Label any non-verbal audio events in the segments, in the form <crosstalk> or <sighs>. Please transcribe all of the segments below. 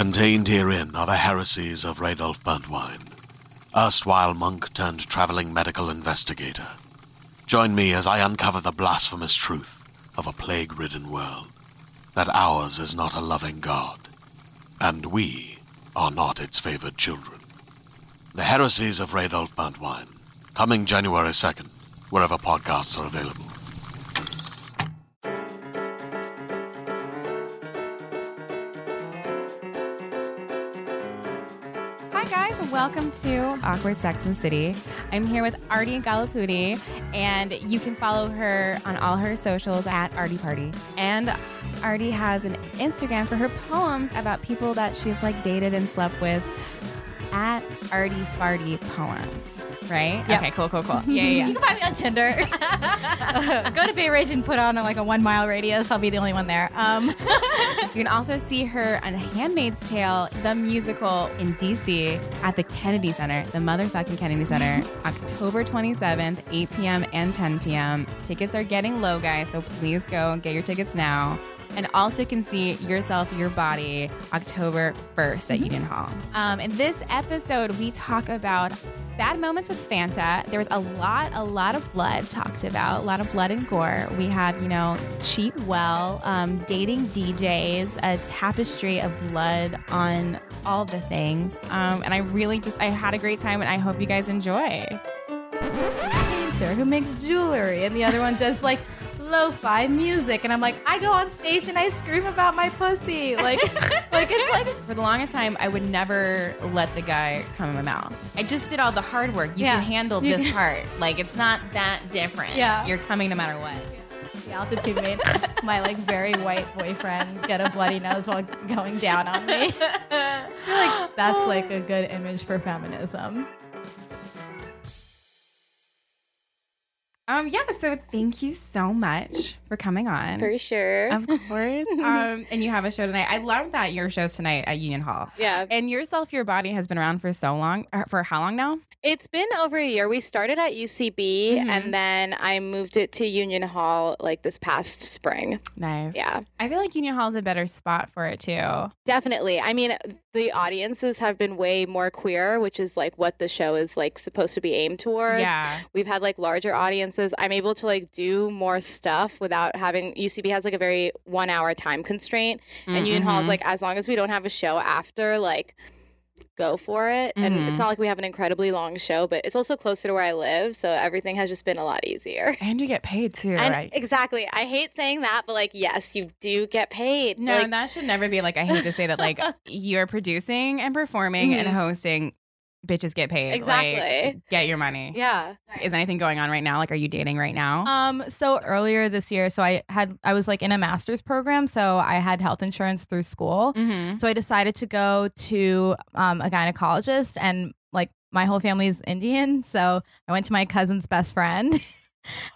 Contained herein are the heresies of Radolf Burntwine, erstwhile monk turned traveling medical investigator. Join me as I uncover the blasphemous truth of a plague ridden world that ours is not a loving God, and we are not its favored children. The heresies of Radolf Burntwine, coming January 2nd, wherever podcasts are available. Welcome to Awkward Sex and City. I'm here with Arti Gullapudi, and you can follow her on all her socials at Arti Party. And Arti has an Instagram for her poems about people that she's like dated and slept with at Arti Farty Poems. Right? Yep. Okay, cool, cool, cool. Yeah, yeah, You can find me on Tinder. <laughs> <laughs> Go to Bay Ridge and put on like a one mile radius. I'll be the only one there. Um, <laughs> You can also see her on Handmaid's Tale, the musical in DC at the Kennedy Center, the motherfucking Kennedy Center, October 27th, 8 p.m. and 10 p.m. Tickets are getting low, guys, so please go and get your tickets now. And also can see Yourself, Your Body October 1st at Union Hall. Um, in this episode, we talk about bad moments with Fanta. There was a lot, a lot of blood talked about, a lot of blood and gore. We have, you know, cheat well, um, dating DJs, a tapestry of blood on all the things. Um, and I really just, I had a great time, and I hope you guys enjoy. painter who makes jewelry, and the other one does like lo-fi music. And I'm like, I go on stage and I scream about my pussy. Like, <laughs> like it's like For the longest time, I would never let the guy come in my mouth. I just did all the hard work. You Yeah. can handle You this can- part. Like, it's not that different. Yeah. You're coming no matter what. the altitude made my like very white boyfriend get a bloody nose while going down on me. <laughs> I feel like that's like a good image for feminism. Um, yeah, so thank you so much for coming on. For sure. Of course. <laughs> um, and you have a show tonight. I love that your show's tonight at Union Hall. yeah. And Yourself, Your Body has been around for so long. uh, For how long now? It's been over a year. We started at UCB Mhm. and then I moved it to Union Hall like this past spring. Nice. Yeah. I feel like Union Hall is a better spot for it too. Definitely. I mean, the audiences have been way more queer, which is like what the show is like supposed to be aimed towards. Yeah. We've had like larger audiences. I'm able to like do more stuff without having UCB has like a very one hour time constraint. And Union Hall is like, as long as we don't have a show after, like, go for it. And Mhm. it's not like we have an incredibly long show, but it's also closer to where I live. So everything has just been a lot easier. And you get paid too, And right? exactly. I hate saying that, but like, yes, you do get paid. No, Like, that should never be like, I hate to say that, like, <laughs> you're producing and performing and Mhm. hosting, bitches get paid. Like, Exactly. get your money. yeah. Is anything going on right now? Like, are you dating right now? Um, so earlier this year, so I had I was like in a master's program, so I had health insurance through school. mm-hmm. So I decided to go to um, a gynecologist, and like my whole family's Indian, so I went to my cousin's best friend. <laughs>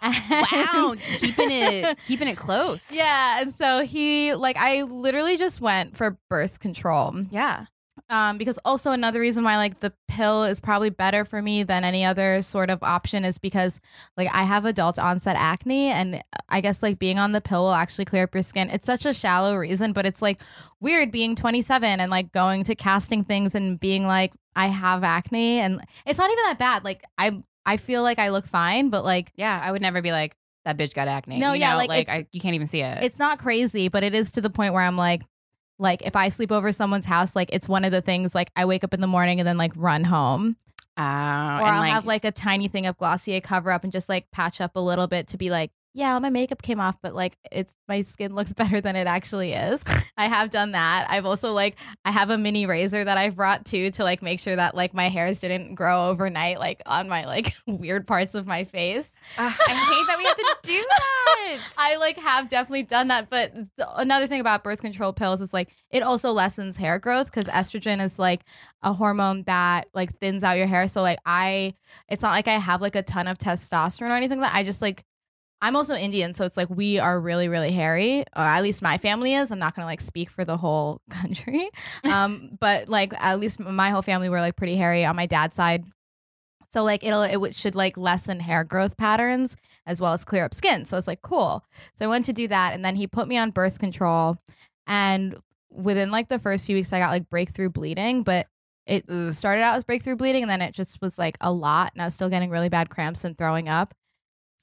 Wow, keeping it keeping it close. <laughs> Yeah, and so he like I literally just went for birth control. Yeah. Um, because also another reason why like the pill is probably better for me than any other sort of option is because like I have adult onset acne and I guess like being on the pill will actually clear up your skin. It's such a shallow reason, but it's like weird being 27 and like going to casting things and being like I have acne and it's not even that bad. Like I I feel like I look fine, but like Yeah. I would never be like, that bitch got acne. No, You yeah, know, like, like I, you can't even see it. it's not crazy, but it is to the point where I'm like, like if I sleep over someone's house, like it's one of the things like I wake up in the morning and then like run home, Oh, or and I'll like, have like a tiny thing of Glossier cover up and just like patch up a little bit to be like, yeah, my makeup came off, but like it's my skin looks <laughs> better than it actually is. <laughs> I have done that. I've also like I have a mini razor that I've brought too to like make sure that like my hairs didn't grow overnight like on my like <laughs> weird parts of my face. Ah, Ugh, I hate that we have to do that. I like have definitely done that, but th- another thing about birth control pills is like it also lessens hair growth because estrogen is like a hormone that like thins out your hair. So like I, it's not like I have like a ton of testosterone or anything like that. I just like I'm also Indian, so it's like we are really, really hairy. Or at least my family is. I'm not gonna like speak for the whole <laughs> country, um, <laughs> but like at least my whole family were like pretty hairy on my dad's side. So like it'll it should like lessen hair growth patterns as well as clear up skin. So it's like cool. So I went to do that, and then he put me on birth control, and within like the first few weeks, I got like breakthrough bleeding, but it started out as breakthrough bleeding and then it just was like a lot and I was still getting really bad cramps and throwing up.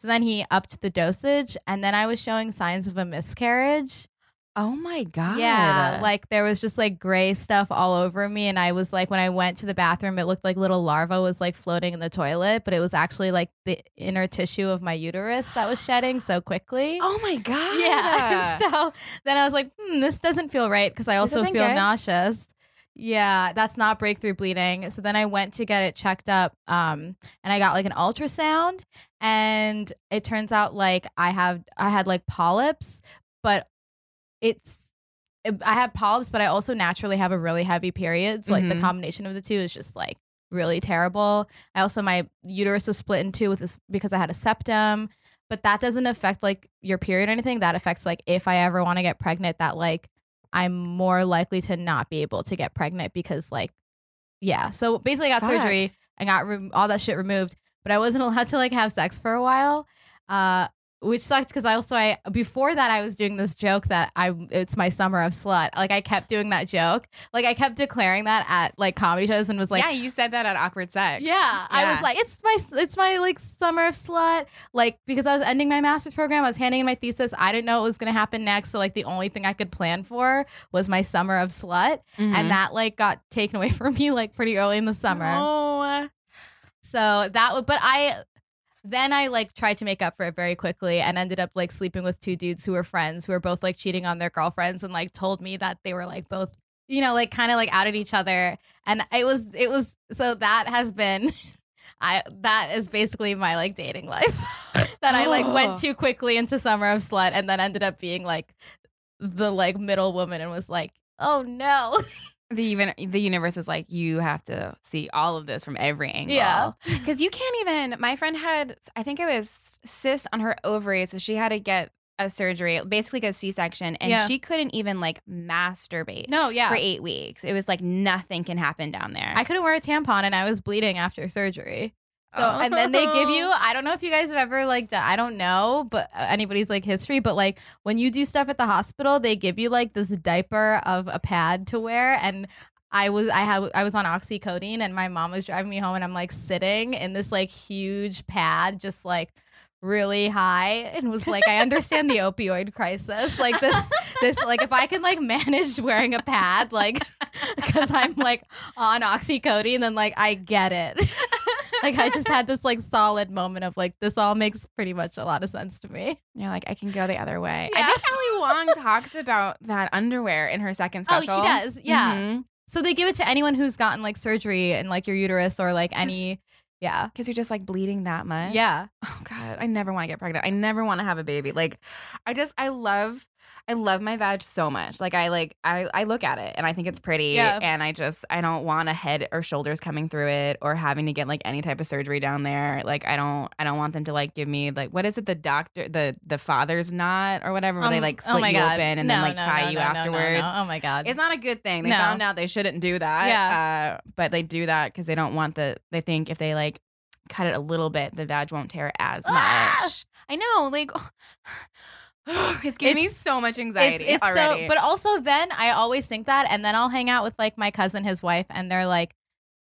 So then he upped the dosage and then I was showing signs of a miscarriage. Oh my god. Yeah, like there was just like gray stuff all over me and I was like when I went to the bathroom it looked like little larva was like floating in the toilet, but it was actually like the inner tissue of my uterus that was shedding so quickly. <gasps> Oh my <laughs> <laughs> god. Yeah. so then I was like, hmm, this doesn't feel right because I also feel good. nauseous. Yeah, that's not breakthrough bleeding. So then I went to get it checked up um and I got like an ultrasound and it turns out like I have I had like polyps, but it's I have polyps, but I also naturally have a really heavy period. So like the Mhm. combination of the two is just like really terrible. I also my uterus was split in two with this because I had a septum, but that doesn't affect like your period or anything. That affects like if I ever want to get pregnant, that like I'm more likely to not be able to get pregnant because like yeah. So basically, I got Fuck. surgery and got re- all that shit removed, but I wasn't <laughs> allowed to like have sex for a while. Uh, which sucked because I also I before that I was doing this joke that I it's my summer of slut. Like I kept doing that joke. Like I kept declaring that at like comedy shows and was like yeah, you said that at awkward sex. yeah, I was like, it's my it's my like summer of slut. Like because I was ending my master's program, I was handing in my thesis. I didn't know what was gonna happen next, so like the only thing I could plan for was my summer of slut, Mhm. and that like got taken away <laughs> from me like pretty early in the summer. Oh. So that would, but I then I like tried to make up for it very quickly and ended up like sleeping with two dudes who were friends who were both like cheating on their girlfriends and like told me that they were like both you know like kind of like outed each other and it was it was so that has been <laughs> I that is basically my like dating life <laughs> that I like Oh. went too quickly into summer of slut and then ended up being like the like middle woman and was like oh no <laughs> the even the universe was like, you have to see all of this from every angle. Yeah. <laughs> <laughs> because you can't even. My friend had, I think it was cysts on her ovaries, so she had to get a surgery, basically a C section, and Yeah. she couldn't even like masturbate no yeah for eight weeks. It was like nothing can happen down there. I couldn't wear a tampon and I was bleeding after surgery. So and then they give you <laughs> I don't know if you guys have ever like done, I don't know but uh, anybody's like history but like when you do stuff at the hospital they give you like this diaper of a pad to wear and I was I had I was on oxycodone and my mom was driving me home and I'm like sitting in this like huge pad just like really high and was like I understand the opioid crisis like this this like if I can like manage wearing a pad like <laughs> because I'm like on oxycodone then like I get it <laughs> like I just had this like solid moment of like this all makes pretty much a lot of sense to me. You're like, I can go the other way. Yeah. I think Ali Wong talks about that underwear in her second special. Oh, she does, yeah. Mhm. So they give it to anyone who's gotten like surgery in like your uterus or like any yeah. Because you're just like bleeding that much. Yeah. Oh God, I never want to get pregnant. I never want to have a baby. Like, I just, I love, I love my vag so much. Like, I like, I, I look at it and I think it's pretty. Yeah. And I just, I don't want a head or shoulders coming through it or having to get like any type of surgery down there. Like, I don't, I don't want them to like give me like, what is it, the doctor, the the father's knot or whatever, where they Um, like oh slit my you God. open and No, then like no, tie no, you no, no, no, afterwards. no. Oh my god. It's not a good thing. They found out they shouldn't do that. Yeah. Uh, but they do that because they don't want the. They think if they like cut it a little bit, the vag won't tear as Ah! much. I know, like. <sighs> <sighs> <gasps> it's giving me so much anxiety it's, it's already. so but also then I always think that and then I'll hang out with like my cousin, his wife, and they're like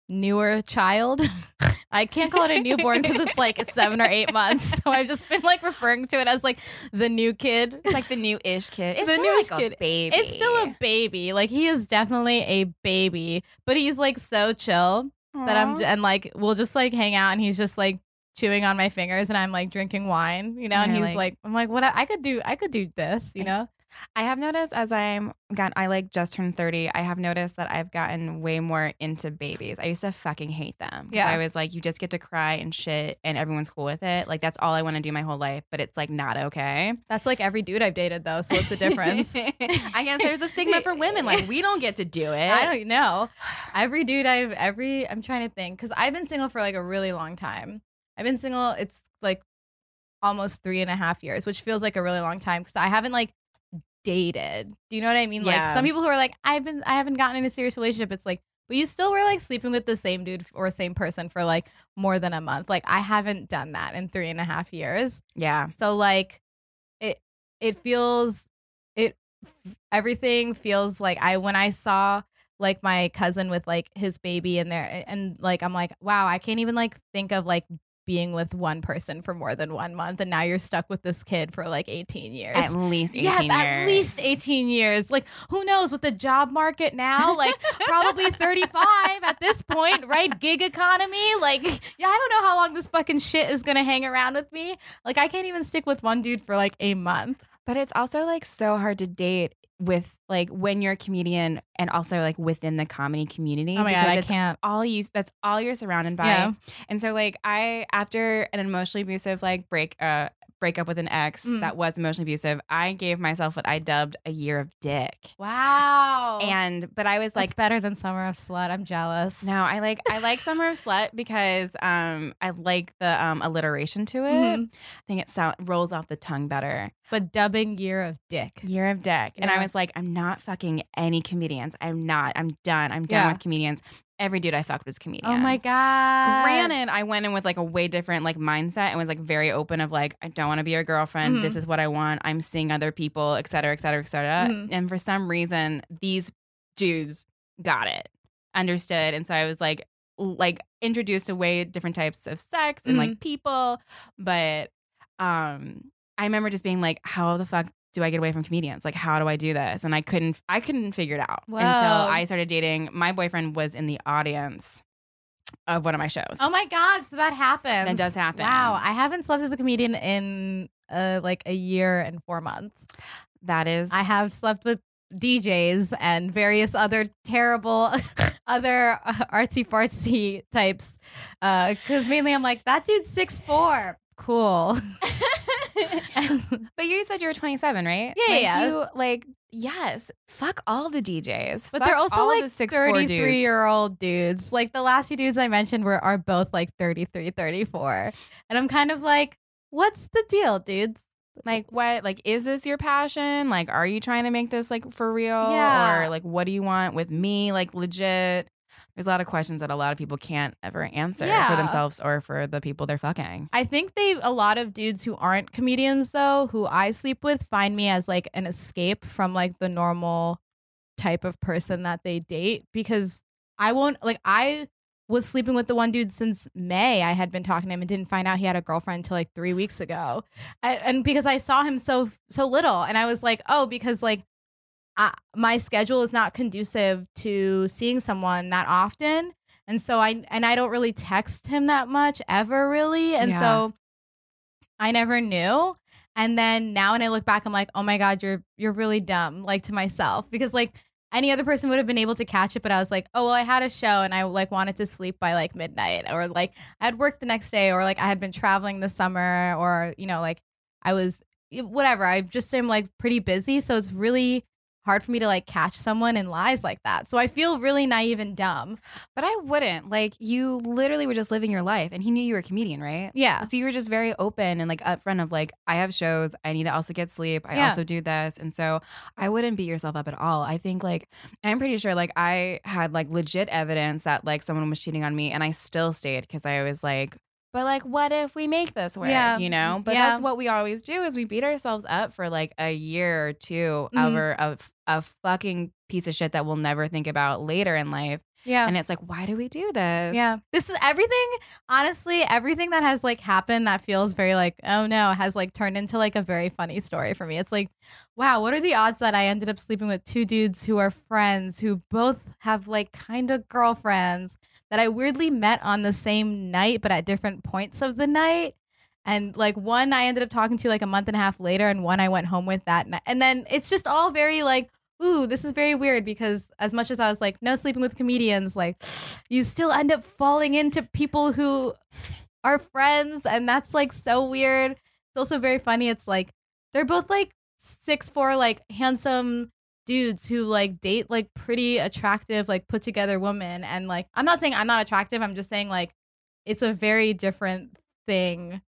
newer child. <laughs> I can't call it a newborn because it's like seven or eight months. <laughs> So I've just been like referring to it as like the new kid. it's like the new-ish kid. It's The still new-ish like a kid. baby. It's still a baby. Like he is definitely a baby, but he's like so chill that I'm and like we'll just like hang out and he's just like chewing on my fingers and I'm like drinking wine, you know, and You're he's like- like, I'm like, what I, I could do, I could do this, you know? I have noticed as I'm got I like just turned 30, I have noticed that I've gotten way more into babies. I used to fucking hate them. Yeah. I was like, you just get to cry and shit and everyone's cool with it. Like that's all I want to do my whole life, but it's like not okay. That's like every dude I've dated though. So what's the difference? <laughs> I guess there's a <laughs> stigma for women. Like we don't get to do <laughs> it. I don't know. Every dude I've every I'm trying to think because I've been single for like a really long time. I've been single. It's like almost three and a half years, which feels like a really long time because I haven't like dated. Do you know what I mean? Yeah. Like some people who are like, I've been I haven't gotten in a serious relationship. It's like, but you still were like sleeping with the same dude or same person for like more than a month. Like I haven't done that in three and a half years. Yeah. So like it it feels it everything feels like I when I saw like my cousin with like his baby in there and like I'm like, wow, I can't even like think of like being with one person for more than one month and now you're stuck with this kid for like 18 years. At least 18 yes, years. at least 18 years. Like, who knows with the job market now? Like, <laughs> probably 35 at this point, right? Gig economy. Like, yeah, I don't know how long this fucking shit is gonna hang around with me. Like, I can't even stick with one dude for like a month. But it's also like so hard to date with like when you're a comedian and also like within the comedy community. Oh my god, I can't. all you that's all you're surrounded by. Yeah. And so like I after an emotionally abusive like break uh breakup with an ex Mm. that was emotionally abusive, I gave myself what I dubbed a year of dick. Wow. And but I was like like better than Summer of Slut. I'm jealous. no, I like I like Summer of Slut <laughs> because um I like the um alliteration to it. Mhm. I think it sound rolls off the tongue better. But dubbing Year of Dick. Year of Dick. And I was like, I'm not fucking any comedians. I'm not. I'm done. I'm done Yeah. with comedians. Every dude I fucked was comedian. Oh my god. Granted, I went in with like a way different like mindset and was like very open of like, I don't want to be your girlfriend. Mhm. This is what I want. I'm seeing other people, et cetera, et cetera, et cetera. Mhm. And for some reason, these dudes got it, understood. And so I was like, like introduced to way different types of sex and Mm-hmm. like people. But um I remember just being like, how the fuck do I get away from comedians? Like, how do I do this? And I couldn't, I couldn't figure it out until Whoa. I started dating. My boyfriend was in the audience of one of my shows. Oh my god, so that happens. That does happen. Wow, I haven't slept with a comedian in uh, like a year and four months. that is, I have slept with DJs and various other terrible, <laughs> other uh, artsy fartsy types. Because mainly I'm like, that dude's six four. Cool. <laughs> <laughs> but you said you were 27, right? Yeah, like, yeah. You, like, yes, fuck all the DJs. But Fuck they're also all like the 33 dudes. year old dudes. Like the last few dudes I mentioned were are both like 33, 34. And I'm kind of like, what's the deal, dudes? Like, what? Like, is this your passion? Like, are you trying to make this like for real? Yeah. Or like, what do you want with me? Like, legit. There's a lot of questions that a lot of people can't ever answer Yeah. for themselves or for the people they're fucking. I think they a lot of dudes who aren't comedians though, who I sleep with, find me as like an escape from like the normal type of person that they date because I won't like I was sleeping with the one dude since May. I had been talking to him and didn't find out he had a girlfriend until like three weeks ago, I, and because I saw him so so little, and I was like, oh, because like I, my schedule is not conducive to seeing someone that often, and so I and I don't really text him that much ever really, and Yeah. so I never knew. And then now when I look back, I'm like, oh my god, you're you're really dumb, like to myself because like any other person would have been able to catch it, but I was like, oh well, I had a show and I like wanted to sleep by like midnight, or like I had work the next day, or like I had been traveling this summer, or you know, like I was whatever. I just am like pretty busy, so it's really hard for me to like catch someone in lies like that. So I feel really naive and dumb. But I wouldn't. Like, you literally were just living your life, and he knew you were a comedian, right? Yeah. So you were just very open and like upfront of like, I have shows. I need to also get sleep. I Yeah. also do this, and so I wouldn't beat yourself up at all. I think like I'm pretty sure like I had like legit evidence that like someone was cheating on me, and I still stayed because I was like. But like, what if we make this work? Yeah. You know. But Yeah. that's what we always do is we beat ourselves up for like a year or 2 Mhm. over a, a fucking piece of shit that we'll never think about later in life. Yeah. And it's like, why do we do this? Yeah. This is everything, honestly, everything that has like happened that feels very like, oh no, has like turned into like a very funny story for me. It's like, wow, what are the odds that I ended up sleeping with two dudes who are friends who both have like kind of girlfriends that I weirdly met on the same night, but at different points of the night. And like one I ended up talking to like a month and a half later, and one I went home with that night. And then it's just all very like, ooh, this is very weird because as much as I was like, no sleeping with comedians, like <sighs> you still end up falling into people who are friends, and that's like so weird. It's also very funny. It's like they're both like six four, like handsome dudes who like date like pretty attractive, like put together women. And like I'm not saying I'm not attractive, I'm just saying like it's a very different thing.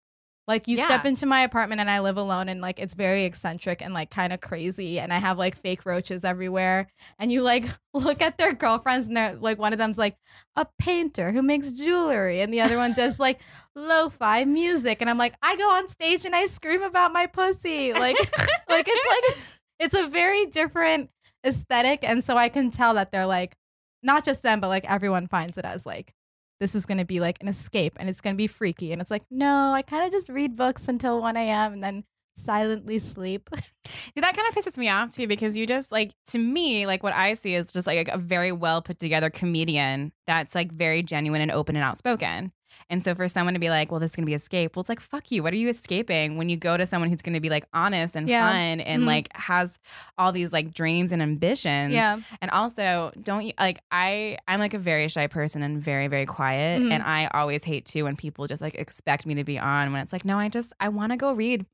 Like you step into my apartment and I live alone and like it's very eccentric and like kind of crazy. And I have like fake roaches everywhere. And you like <laughs> look at their girlfriends and they're like one of them's like a painter who makes jewelry and the other one does <laughs> like lo-fi music. And I'm like I go on stage and I scream about my pussy. Like <laughs> like it's like it's a very different aesthetic. And so I can tell that they're like, not just them, but like everyone finds it as like, this is going to be like an escape and it's going to be freaky. And it's like, no, I kind of just read books until 1 a.m. and then silently sleep. <laughs> See, that kind of pisses me off too because you just like to me like what I see is just like a very well put together comedian that's like very genuine and open and outspoken. And so for someone to be like, well, this is gonna be escape, well, it's like, fuck you. What are you escaping when you go to someone who's gonna be like honest and Yeah. fun and Mhm. like has all these like dreams and ambitions? yeah. And also, don't you like I I'm like a very shy person and very very quiet Mhm. and I always hate too when people just like expect me to be on when it's like no, I just I want to go read.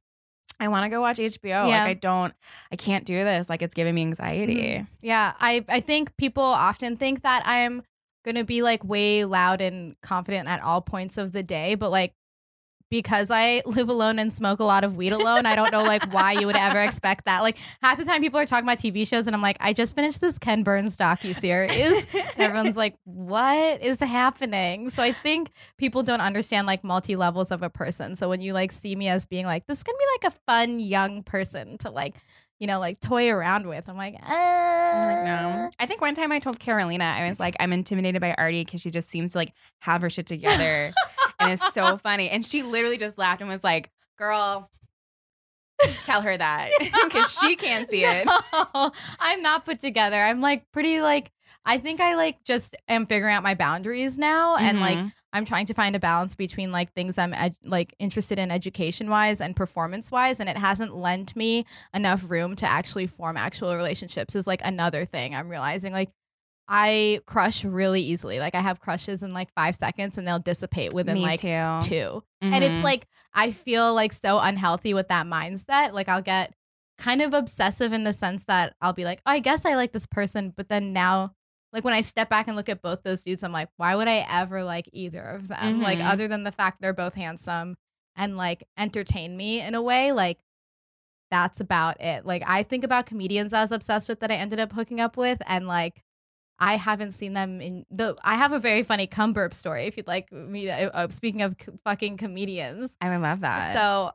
I want to go watch HBO. Yeah. Like I don't I can't do this. Like it's giving me anxiety. Mhm. Yeah, I I think people often think that I'm gonna be like way loud and confident at all points of the day, but like because I <laughs> live alone and smoke a lot of weed alone, I don't know like why you would ever expect that. Like half the time people are talking about TV shows and I'm like, I just finished this Ken Burns docu series. everyone's like, what is happening? So I think people don't understand like multi levels of a person. So when you like see me as being like, this is gonna be like a fun young person to like, you know, like toy around with, I'm like, uh, no. I think one time I told Carolina, I was like, I'm intimidated by Arti because she just seems to like have her shit together and it's so <laughs> funny. And she literally just laughed and was like, girl, tell her that <laughs> <laughs> because she can't see it. No, I'm not put together. I'm like pretty like I think I like just am figuring out my boundaries now and like Mhm. I'm trying to find a balance between like things I'm ed- like interested in education wise and performance wise and it hasn't lent me enough room to actually form actual relationships is like another thing I'm realizing like I crush really easily. Like I have crushes in like 5 seconds and they'll dissipate within me like too. 2. Mhm. And it's like I feel like so unhealthy with that mindset. Like I'll get kind of obsessive in the sense that I'll be like, oh, I guess I like this person, but then now like when I step back and look at both those dudes, I'm like, why would I ever like either of them? Like Mhm. other than the fact they're both handsome and like entertain me in a way, like that's about it. Like I think about comedians I was obsessed with that I ended up hooking up with and like I haven't seen them in the. I have a very funny cum burp story. If you'd like me, to, uh, speaking of c- fucking comedians, I would love that. so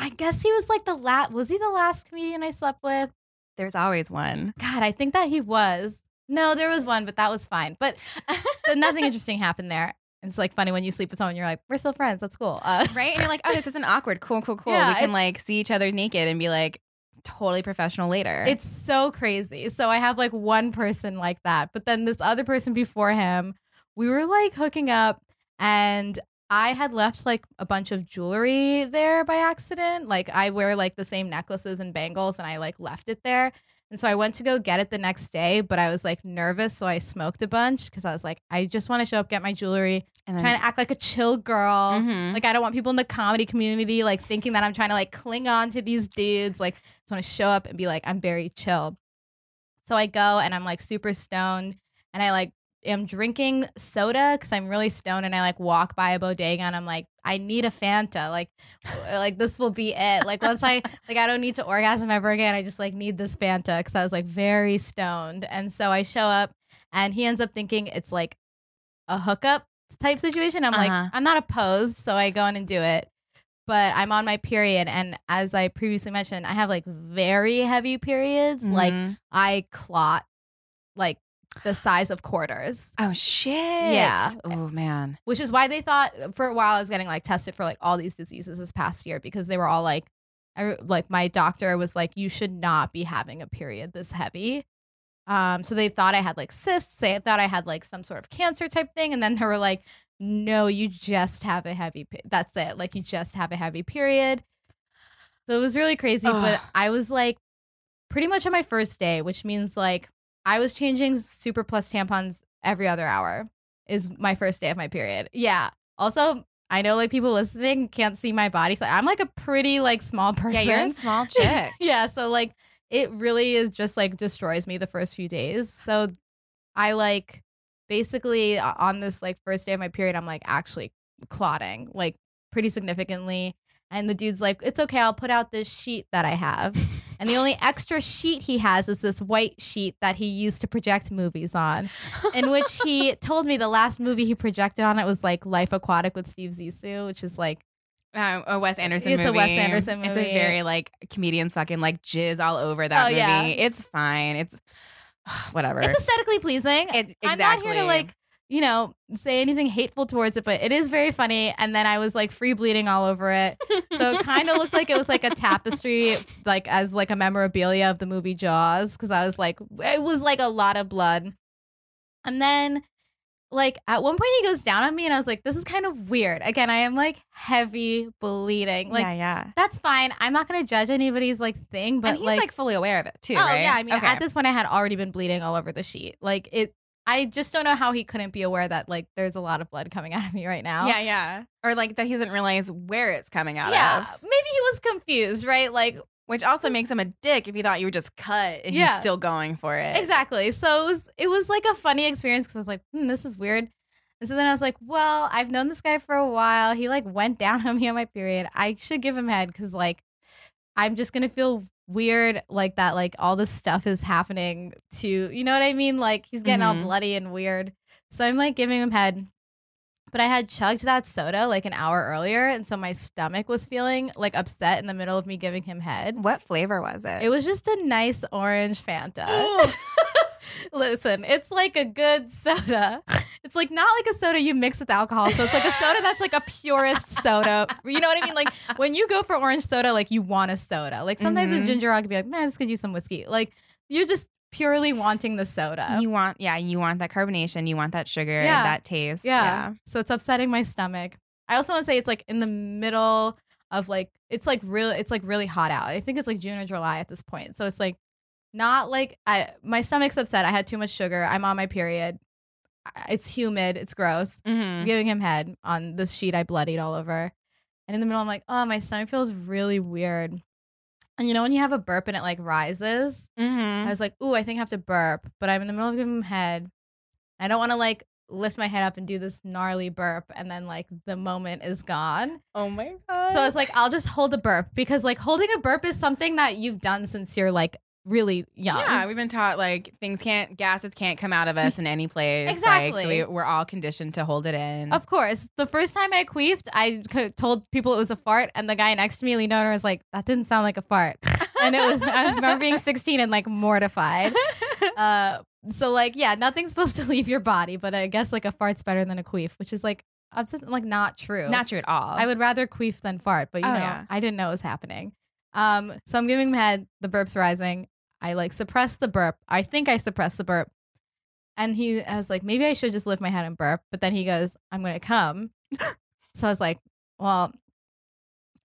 I guess he was like the last. Was he the last comedian I slept with? there's always one. God, I think that he was. No, there was one, but that was fine. But <laughs> so nothing interesting happened there. It's like funny when you sleep with someone, you're like, we're still friends. That's cool. Uh, right? And you're like, oh, this isn't awkward. Cool, cool, cool. Yeah, we can like see each other naked and be like totally professional later. It's so crazy. So I have like one person like that, but then this other person before him, we were like hooking up and I had left like a bunch of jewelry there by accident. Like I wear like the same necklaces and bangles and I like left it there. And so I went to go get it the next day, but I was like nervous, so I smoked a bunch because I was like, I just want to show up, get my jewelry, and then, trying to act like a chill girl. Mhm. Like I don't want people in the comedy community like thinking that I'm trying to like cling on to these dudes. Like I just want to show up and be like I'm very chill. So I go and I'm like super stoned and I like am drinking soda because I'm really stoned and I like walk by a bodega and I'm like I need a Fanta. Like like this will be it. Like once I <laughs> like I don't need to orgasm ever again. I just like need this Fanta because I was like very stoned. And so I show up and he ends up thinking it's like a hookup type situation. I'm Uh-huh. like, I'm not opposed, so I go in and do it. But I'm on my period, and as I previously mentioned, I have like very heavy periods. Like Mhm. I clot like the size of quarters, oh shit. Yeah. Oh man. which is why they thought for a while I was getting like tested for like all these diseases this past year because they were all like, I, like my doctor was like, you should not be having a period this heavy. Um, so they thought I had like cysts. They thought I had like some sort of cancer type thing, and then they were like, "No, you just have a heavy. pe- That's it. Like you just have a heavy period." So it was really crazy. But I was like, pretty much on my first day, which means like I was changing Super Plus tampons every other hour. Is my first day of my period. Yeah. Also, I know like people listening can't see my body, so I'm like a pretty like small person. Yeah, you're a small <laughs> chick. yeah, so like it really is just like destroys me the first few days. So I like basically on this like first day of my period, I'm like actually clotting like pretty significantly. And the dude's like, it's okay, I'll put out this sheet that I have. And the only extra sheet he has is this white sheet that he used to project movies on, in <laughs> which he told me the last movie he projected on it was like Life Aquatic with Steve Zissou, which is like Um, a Wes Anderson It's a. Wes Anderson movie. It's a very like comedians fucking like jizz all over that Oh, movie. yeah. It's fine. It's <sighs> whatever. It's aesthetically pleasing. It's- I'm not here to like, you know, say anything hateful towards it, but it is very funny. And then I was like free bleeding all over it. So it kind of looked like it was like a tapestry, like as like a memorabilia of the movie Jaws, because I was like, it was like a lot of blood. And then, like at one point, he goes down on me, and I was like, this is kind of weird. Again, I am like heavy bleeding. Like yeah, yeah. that's fine. I'm not gonna judge anybody's like thing, but and he's like, fully aware of it too, oh right? yeah, I mean, Okay. at this point, I had already been bleeding all over the sheet. Like it, I just don't know how he couldn't be aware that like there's a lot of blood coming out of me right now. yeah, yeah. Or like that he doesn't realize where it's coming out yeah. of. Maybe he was confused, right? Like Which also makes him a dick if he thought you were just cut and Yeah. he's still going for it. exactly. So it was it was like a funny experience because I was like, hmm, this is weird. And so then I was like, well, I've known this guy for a while. He like went <laughs> down on me on my period. I should give him head because like I'm just gonna feel weird like that like all this stuff is happening to you know what I mean? Like he's getting all Mhm. bloody and weird. So I'm like giving him head. But I had chugged that soda like an hour earlier, and so my stomach was feeling like upset in the middle of me giving him head. What flavor was it? It was just a nice orange Fanta. <laughs> Listen, it's like a good soda. <laughs> It's like not like a soda you mix with alcohol. So it's like a soda that's like a purist soda. You know what I mean? Like when you go for orange soda, like you want a soda. Like sometimes Mhm. with ginger ale, I could be like, man, this could use some whiskey. Like you're just purely wanting the soda. you want yeah, you want that carbonation, you want that sugar, Yeah. that taste. yeah. Yeah. So it's upsetting my stomach. I also want to say it's like in the middle of like it's like real it's like really hot out. I think it's like June or July at this point. So it's like not like I my stomach's upset. I had too much sugar. I'm on my period. It's humid. It's gross. I'm Mhm. giving him head on this sheet I bloodied all over. And in the middle, I'm like, oh, my stomach feels really weird. And you know when you have a burp and it like rises? Mhm. I was like, ooh, I think I have to burp, but I'm in the middle of giving him head. I don't want to like lift my head up and do this gnarly burp and then like the moment is gone. Oh my god. So I was like, I'll just hold a burp because like holding a burp is something that you've done since you're like really young. Yeah, we've been taught like things can't gases can't come out of us in any place. Like, Exactly. so we, we're all conditioned to hold it in. Of course. The first time I queefed, I told people it was a fart, and the guy next to me leaned over and was like, that didn't sound like a fart. <laughs> And it was, I remember being 16 and like mortified. <laughs> Uh, so, like, yeah, nothing's supposed to <laughs> leave your body, but I guess like a fart's better than a queef, which is like, upset, like not true. Not true at all. I would rather queef than fart, but you Oh, know, yeah. I didn't know it was happening. Um, so I'm giving him head, the burp's rising. I like suppress the burp. I think I suppressed the burp. And he I was like, maybe I should just lift my head and burp. But then he goes, I'm gonna come. so I was like, well,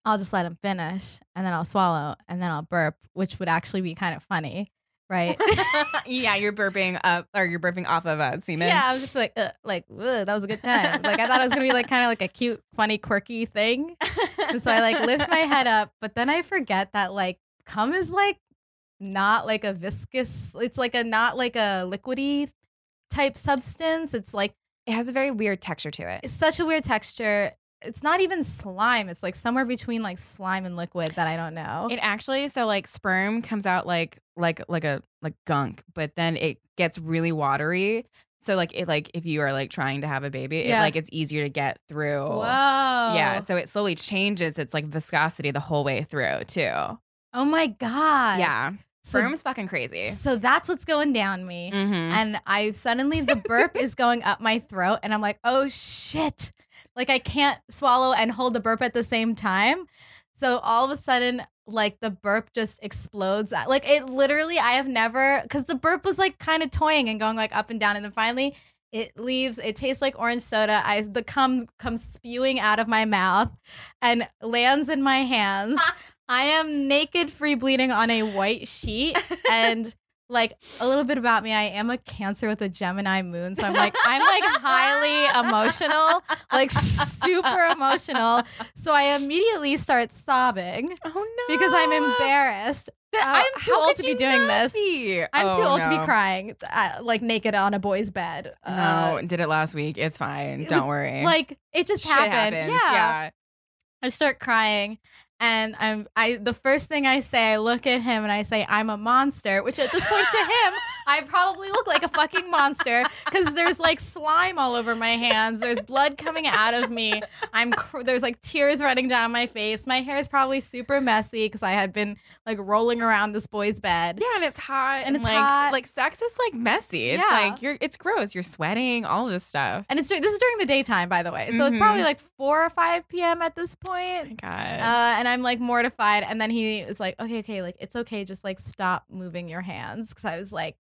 I'll just let him finish and then I'll swallow and then I'll burp, which would actually be kind of funny, right? <laughs> yeah, you're burping up or you're burping off of uh, semen. Yeah, I was just like, Ugh, like that was a good time. Like I thought it was gonna be like kind of like a cute, funny, quirky thing. And so I like lift my head up, but then I forget that like cum is like not like a viscous. It's like a not like a liquidy type substance. It's like it has a very weird texture to it. it's such a weird texture. It's not even slime. It's like somewhere between like slime and liquid that I don't know. It actually so like sperm comes out like like like a like gunk, but then it gets really watery. So like it like if you are like trying to have a baby, it Yeah. like it's easier to get through. Whoa. Yeah, so it slowly changes its like viscosity the whole way through too. Oh my god. yeah, So, sperm's fucking crazy. so that's what's going down me. Mm-hmm. and I suddenly the burp is going up my throat, and I'm like, oh shit! Like I can't swallow and hold the burp at the same time. So all of a sudden, like the burp just explodes. Like it literally, I have never because the burp was like kind of toying and going like up and down, and then finally it leaves. It tastes like orange soda. I the cum comes spewing out of my mouth and lands in my hands. <laughs> I am naked, free bleeding on a white sheet, and like a little bit about me, I am a Cancer with a Gemini moon, so I'm like I'm like highly emotional, like super emotional. So I immediately start sobbing oh no, because I'm embarrassed. Th- Oh, I'm too old to be doing this. be? I'm too Oh, old to be crying, uh, like naked on a boy's bed. Uh, No, did it last week. It's fine. Don't <laughs> worry. like it just Shit happened. happens. Yeah. yeah. I start crying and I'm I the first thing I say, I look at him and I say, I'm a monster, which at this point to him, I probably look like a fucking monster because there's like slime all over my hands. There's blood coming out of me. I'm cr- there's like tears running down my face. My hair is probably super messy because I had been like rolling around this boy's bed. Yeah, and it's hot, And it's like hot. like sex is like messy. It's Yeah. like you're it's gross. You're sweating, all this stuff. And it's this is during the daytime, by the way. So it's probably Mhm. like four or five p.m. at this Oh point. my god. Uh, and I'm like mortified. And then he was like, okay, okay, like it's okay. Just like stop moving your hands. Because I was like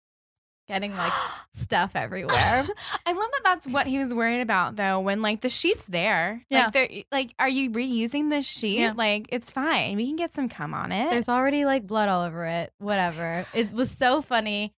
getting like <gasps> stuff <laughs> everywhere. I love that that's what he was worried about though when like the sheet's there. Yeah. Like they're like are you reusing this sheet? Yeah. Like it's fine. We can get some cum on it. There's already like blood all over it. Whatever. It was so funny.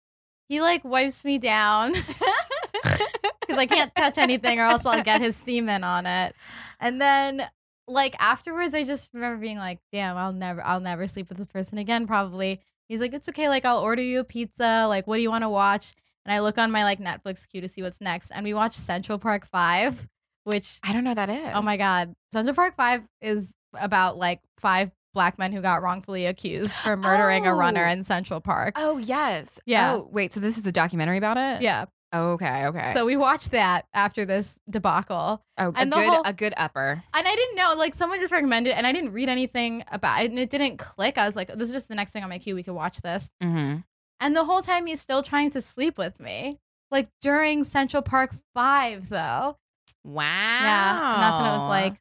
He like wipes me down <laughs> because I can't touch anything or else I'll get his <laughs> semen on it. And then like afterwards I just remember being like, damn, I'll never I'll never sleep with this person again probably. He's like, it's okay, like I'll order you a pizza, like what do you want to watch? And I look on my like Netflix queue to see what's next. And we watch Central Park Five, which I don't know that is. oh my god. Central Park Five is about like five black men who got wrongfully accused for murdering a runner Oh. in Central Park. Oh yes. Yeah. Oh wait, so this is a documentary about it? Yeah. Okay, okay. So we watched that after this debacle. oh, and a good whole- a good upper. And I didn't know, like someone just recommended it and I didn't read anything about it and it didn't click. I was like, this is just the next thing on my queue. We could watch this. Mm-hmm. And the whole time he's still trying to sleep with me. Like during Central Park Five though. Wow. Yeah. And that's when it was like,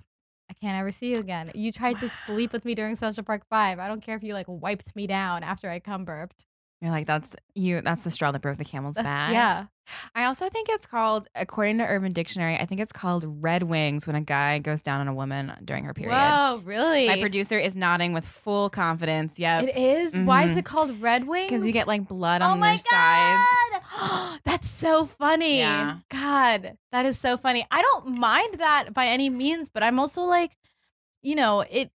I can't ever see you again. You tried to sleep with me during Central Park Five. I don't care if you like wiped me down after I cum burped. You're like that's you. That's the straw that broke the camel's back. Yeah. I also think it's called, according to Urban Dictionary, I think it's called red wings when a guy goes down on a woman during her period. Whoa, really? My producer is nodding with full confidence. Yep. It is? Why is Mhm. it called Red Wings? Because you get like blood Oh on my their sides. god! <gasps> That's so funny. Yeah. God, that is so funny. I don't mind that by any means, but I'm also like, you know, it.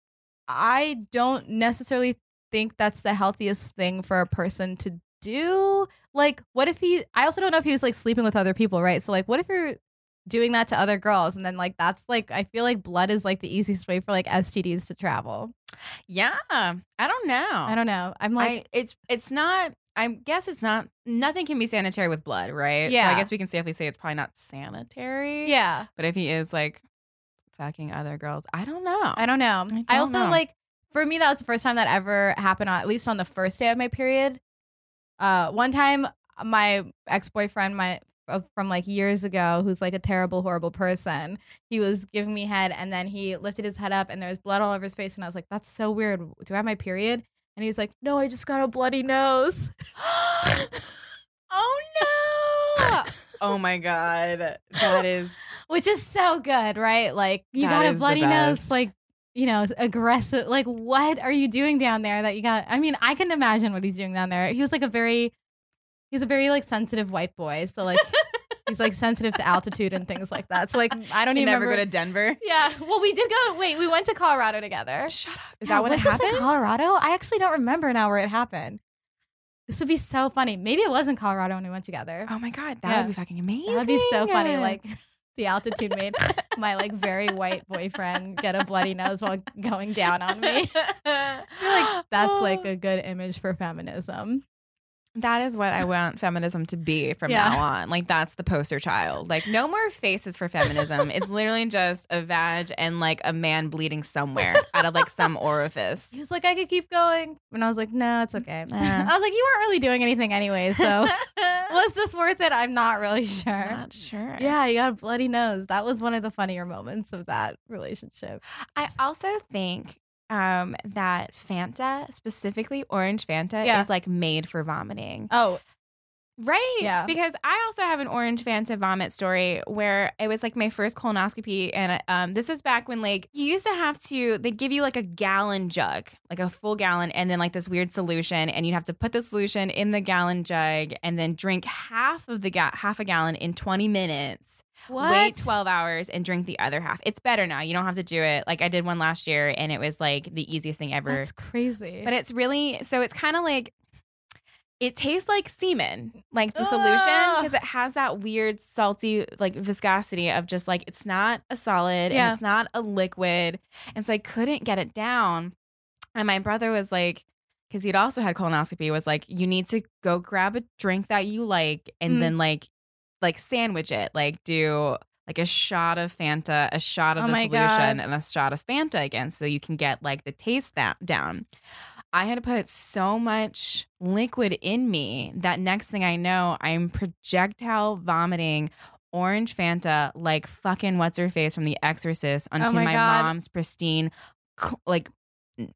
I don't necessarily think that's the healthiest thing for a person to do. Like, what if he? I also don't know if he was like sleeping with other people, right? So, like, what if you're doing that to other girls, and then like that's like I feel like blood is like the easiest way for like STDs to travel. Yeah. I don't know. I don't know. I'm like, I, it's it's not. I guess it's not. Nothing can be sanitary with blood, right? Yeah. So I guess we can safely say it's probably not sanitary. yeah. But if he is like fucking other girls, I don't know. I don't know. I I, don't also know. like for me that was the first time that ever happened on at least on the first day of my period. Uh one time my ex-boyfriend my uh, from like years ago who's like a terrible horrible person. He was giving me head and then he lifted his head up and there was blood all over his face and I was like that's so weird. Do I have my period? And he was like, "No, I just got a bloody nose." <laughs> oh no! <laughs> oh my god, that is Which is so good, right? Like you That got a bloody nose like you know, aggressive. Like, what are you doing down there that you got? I mean, I can imagine what he's doing down there. He was like a very, he's a very like sensitive white boy. So like, <laughs> he's like sensitive to altitude and things like that. So like, <laughs> I don't you even never remember. go to Denver. yeah. Well, we did go. Wait, we went to Colorado together. Shut up. Is Yeah, that when it was this in happened? Colorado? I actually don't remember now where it happened. This would be so funny. Maybe it was in Colorado when we went together. Oh my god, that Yeah. would be fucking amazing. That would be so funny. Like the altitude made <laughs> my like very white boyfriend get a bloody nose while going down on me. <laughs> I feel like that's like <laughs> a good image for feminism. That is what I want feminism to be from Yeah. now on. Like that's the poster child. Like no more faces for feminism. it's literally just a vag and like a man bleeding somewhere out of like some orifice. He was like, I could keep going. And I was like, no, it's okay. <laughs> Yeah. I was like, you weren't really doing anything anyway. So <laughs> was this worth it? I'm not really sure. Not sure. Yeah, you got a bloody nose. That was one of the funnier moments of that relationship. I also think um that Fanta, specifically orange Fanta, Yeah. is like made for vomiting. Oh, Right. Yeah. Because I also have an orange Fanta vomit story where it was like my first colonoscopy. And um, this is back when like you used to have to, they'd give you like a gallon jug, like a full gallon, and then like this weird solution. And you'd have to put the solution in the gallon jug and then drink half of the ga- half a gallon in 20 minutes. What? Wait 12 hours and drink the other half. It's better now. You don't have to do it. Like I did one last year and it was like the easiest thing ever. That's crazy. But it's really so it's kind of like it tastes like semen, like the solution, because it has that weird salty like viscosity of just like it's not a solid Yeah. and it's not a liquid. And so I couldn't get it down. And my brother was like, because he'd also had colonoscopy, was like, you need to go grab a drink that you like and Mm. then like like sandwich it. Like do like a shot of Fanta, a shot of Oh the solution, God. and a shot of Fanta again, so you can get like the taste that down. I had to put so much liquid in me that next thing I know, I'm projectile vomiting orange Fanta like fucking what's her face from The Exorcist oh onto Oh my my, mom's pristine, like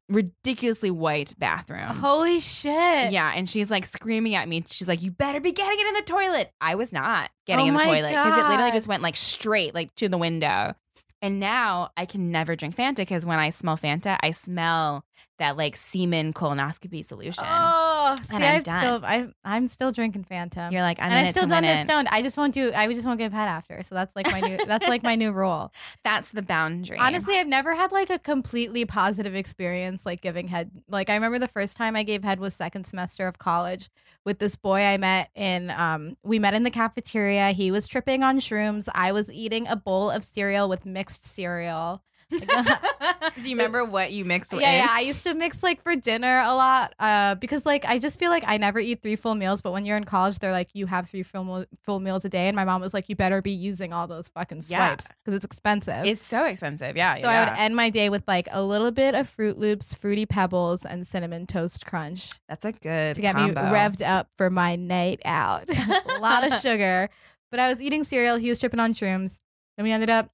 ridiculously white bathroom. Holy shit. Yeah, and she's like screaming at me. She's like, "You better be getting it in the toilet." I was not getting Oh in the toilet because it literally just went like straight like to the window. And now I can never drink Fanta because when I smell Fanta, I smell that like semen colonoscopy solution. Oh, see, And I'm I've done. still, I, I'm still drinking Fanta. You're like, I'm and it still win it. stoned. I just won't do. I just won't get head after. So that's like my new. that's like my new rule. <laughs> That's the boundary. Honestly, I've never had like a completely positive experience like giving head. Like I remember the first time I gave head was second semester of college with this boy I met in um we met in the cafeteria. He was tripping on shrooms. I was eating a bowl of cereal with mixed cereal. <laughs> do you remember what you mixed Yeah, with? yeah. I used to mix like for dinner a lot uh, because like I just feel like I never eat three full meals. But when you're in college, they're like you have three full full meals a day, and my mom was like, you better be using all those fucking swipes because it's expensive. It's so expensive. Yeah. so yeah. I would end my day with like a little bit of Fruit Loops, Fruity Pebbles, and Cinnamon Toast Crunch That's a good to get combo. me revved up for my night out. <laughs> a lot of <laughs> sugar. But I was eating cereal. He was tripping on shrooms. Then we ended up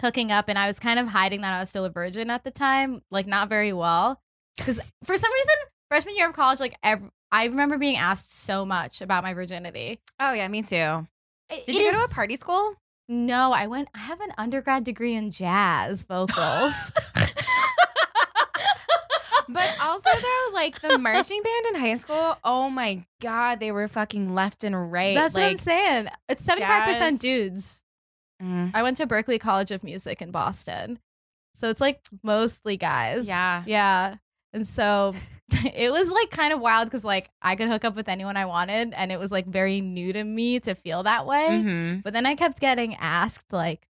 hooking up, and I was kind of hiding that I was still a virgin at the time, like not very well. Because for some reason, freshman year of college, like ev- I remember being asked so much about my virginity. Oh yeah, me too. It- Did you go to a party school? No, I went. I have an undergrad degree in jazz vocals. <laughs> But also though, like the marching band in high school, oh my god, they were fucking left and right. That's what I'm saying. It's seventy five percent dudes. Mm, I went to Berklee College of Music in Boston. So it's like mostly guys. Yeah. Yeah. And so <laughs> it was like kind of wild because like I could hook up with anyone I wanted and it was like very new to me to feel that way. mhm. But then I kept getting asked like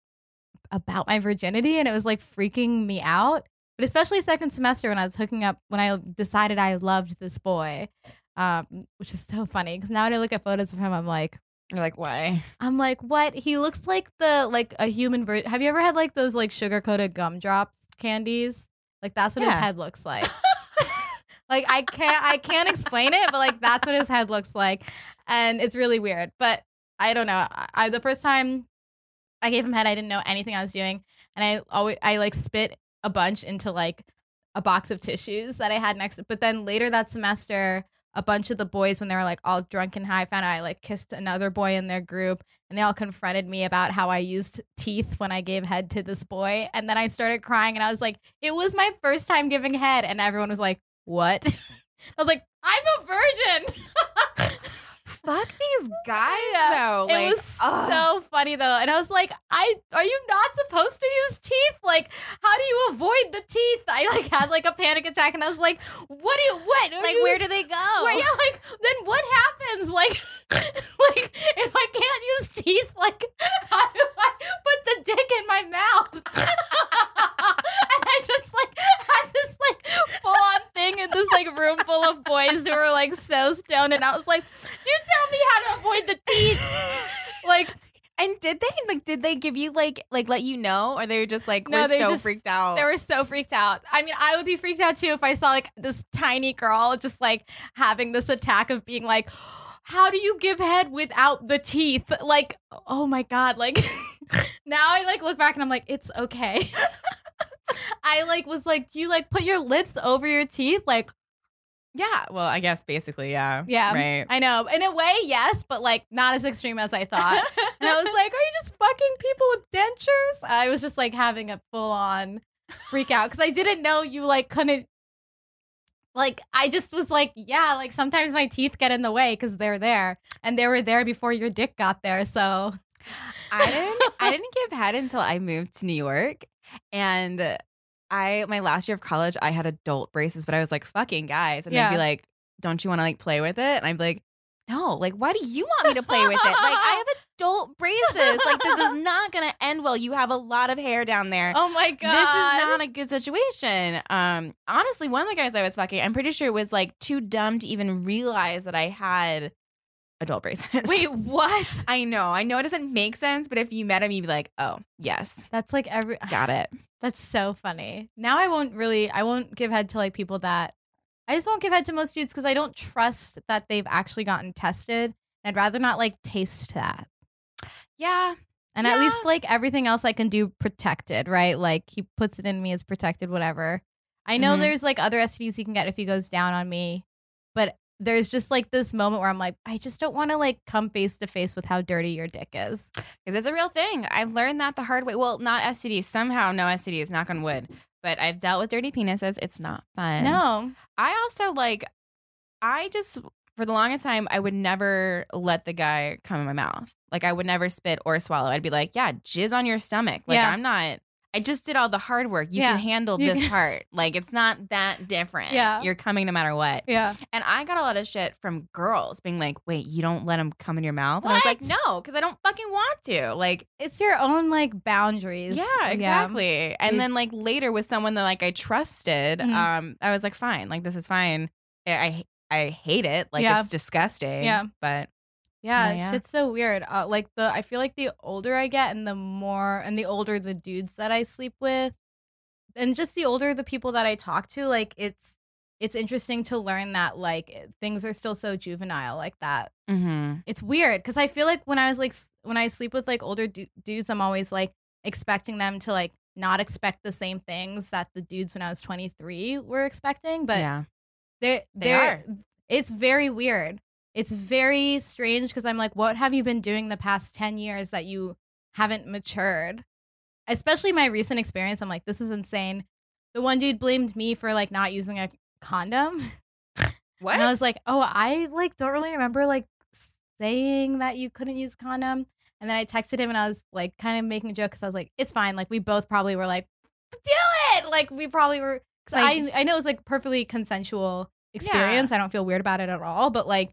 about my virginity and it was like freaking me out. But especially second semester when I was hooking up when I decided I loved this boy. Um, which is so funny because now when I look at photos of him, I'm like, You're like, why? <laughs> I'm like, what? He looks like the like a human version. Have you ever had like those like sugar coated gumdrops candies? Like that's what Yeah. his head looks like. <laughs> like I can't I can't explain it, but like that's what his head looks like, and it's really weird. But I don't know. I, I the first time I gave him head, I didn't know anything I was doing, and I always I like spit a bunch into like a box of tissues that I had next. But then later that semester, a bunch of the boys when they were like all drunk and high found out I like kissed another boy in their group and they all confronted me about how I used teeth when I gave head to this boy and then I started crying and I was like it was my first time giving head and everyone was like what? <laughs> I was like I'm a virgin <laughs> Fuck these <laughs> guys though. it Like, was ugh. so funny though and I was like I are you not supposed to use teeth like how do you avoid the teeth I like had like a panic attack and I was like what do you what Are like you- where do they go? <laughs> Where, yeah, like then what happens? Like, <laughs> like if I can't use teeth, like how do I put the dick in my mouth? and I just like had this like full on thing in this like room full of boys who were like so stoned, and I was like, "You tell me how to avoid the teeth." <laughs> Like, And did they like did they give you like like let you know or they were just like No, we're they so just- freaked out? They were so freaked out. I mean, I would be freaked out too if I saw like this tiny girl just like having this attack of being like, how do you give head without the teeth? Like, oh my God. Like, <laughs> now I like look back and I'm like, it's okay. <laughs> I like was like, do you like put your lips over your teeth? Like, yeah, well, I guess basically, yeah. Yeah. Right. I know. In a way, yes, but like not as extreme as I thought. <laughs> And I was like, are you just fucking people with dentures? I was just like having a full on freak out because I didn't know you like couldn't. Like, I just was like, yeah, like sometimes my teeth get in the way because they're there and they were there before your dick got there. So, I didn't I <laughs> didn't give head until I moved to New York. And I my last year of college, I had adult braces, but I was like, fucking guys. And they'd be like, Don't you want to like play with it? And I'd be like, No, like why do you want me to play with it? Like I <laughs> have adult braces. like this is not gonna end well. You have a lot of hair down there. Oh my god. This is not a good situation. Um, honestly, one of the guys I was fucking, I'm pretty sure it was like too dumb to even realize that I had adult braces. Wait, what? I know, I know it doesn't make sense, but if you met him, you'd be like, oh, yes, That's like every got it. That's so funny. Now I won't really I won't give head to like people that I just won't give head to most dudes because I don't trust that they've actually gotten tested. I'd rather not like taste that. Yeah, And at least like everything else I can do protected, right? Like he puts it in me, it's protected, whatever. I know Mhm. there's like other STDs he can get if he goes down on me, but there's just like this moment where I'm like, I just don't want to like come face to face with how dirty your dick is. because it's a real thing. I've learned that the hard way. Well, not STDs. Somehow, no STDs. Knock on wood. But I've dealt with dirty penises. It's not fun. no. I also like. I just for the longest time I would never let the guy come in my mouth. Like I would never spit or swallow. I'd be like, yeah, jizz on your stomach. Like Yeah. I'm not. I just did all the hard work. You Yeah. can handle You this can- part. Like it's not that different. Yeah. You're coming no matter what. Yeah. And I got a lot of shit from girls being like, wait, you don't let them come in your mouth? And I was like, no, because I don't fucking want to. Like, It's your own like boundaries. yeah, exactly. And Dude. then like later with someone that like I trusted, Mhm. um, I was like, fine, like this is fine. I I, I hate it. Like Yeah. it's disgusting. Yeah. But Yeah, yeah. shit's so weird. Uh, like the, I feel like the older I get, and the more, and the older the dudes that I sleep with, and just the older the people that I talk to, like it's, it's interesting to learn that like things are still so juvenile like that. mm-hmm. It's weird because I feel like when I was like when I sleep with like older du- dudes, I'm always like expecting them to like not expect the same things that the dudes when I was 23 were expecting, but yeah. They they are. It's very weird. It's very strange because I'm like, what have you been doing the past ten years that you haven't matured? Especially my recent experience, I'm like, this is insane. The one dude blamed me for like not using a condom, What? <laughs> and I was like, oh, I like don't really remember like saying that you couldn't use a condom. And then I texted him and I was like, kind of making a joke because I was like, it's fine. Like we both probably were like, do it. Like we probably were. Cause Like- I I know it was like perfectly consensual experience. I don't feel weird about it at all. But like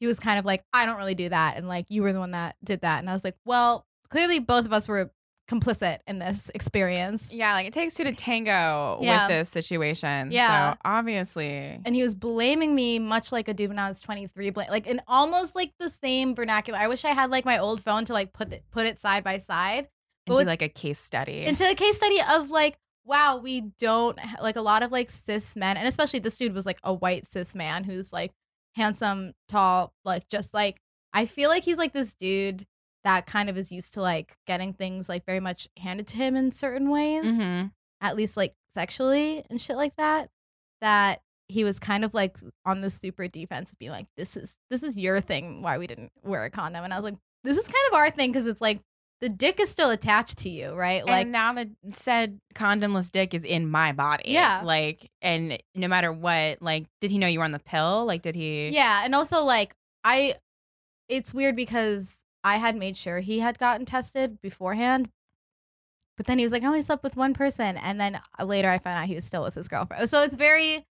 he was kind of like, I don't really do that, and like you were the one that did that. And I was like, well, clearly both of us were complicit in this experience. yeah, like it takes two to tango Yeah. with this situation. Yeah. So obviously. and he was blaming me much like a dude when I was 23, bla- like in almost like the same vernacular. I wish I had like my old phone to like put it, put it side by side into with- like a case study. into a case study of like, wow, we don't like a lot of like cis men, and especially this dude was like a white cis man who's like handsome, tall, like just like I feel like he's like this dude that kind of is used to like getting things like very much handed to him in certain ways mm-hmm. at least like sexually and shit like that that he was kind of like on the super defense of being like this is this is your thing why we didn't wear a condom and i was like this is kind of our thing because it's like the dick is still attached to you right like and now the said condomless dick is in my body. Yeah. Like, and no matter what, like, did he know you were on the pill? Like, did he? yeah and also like i it's weird because i had made sure he had gotten tested beforehand but then he was like i only slept with one person and then uh, later i found out he was still with his girlfriend so it's very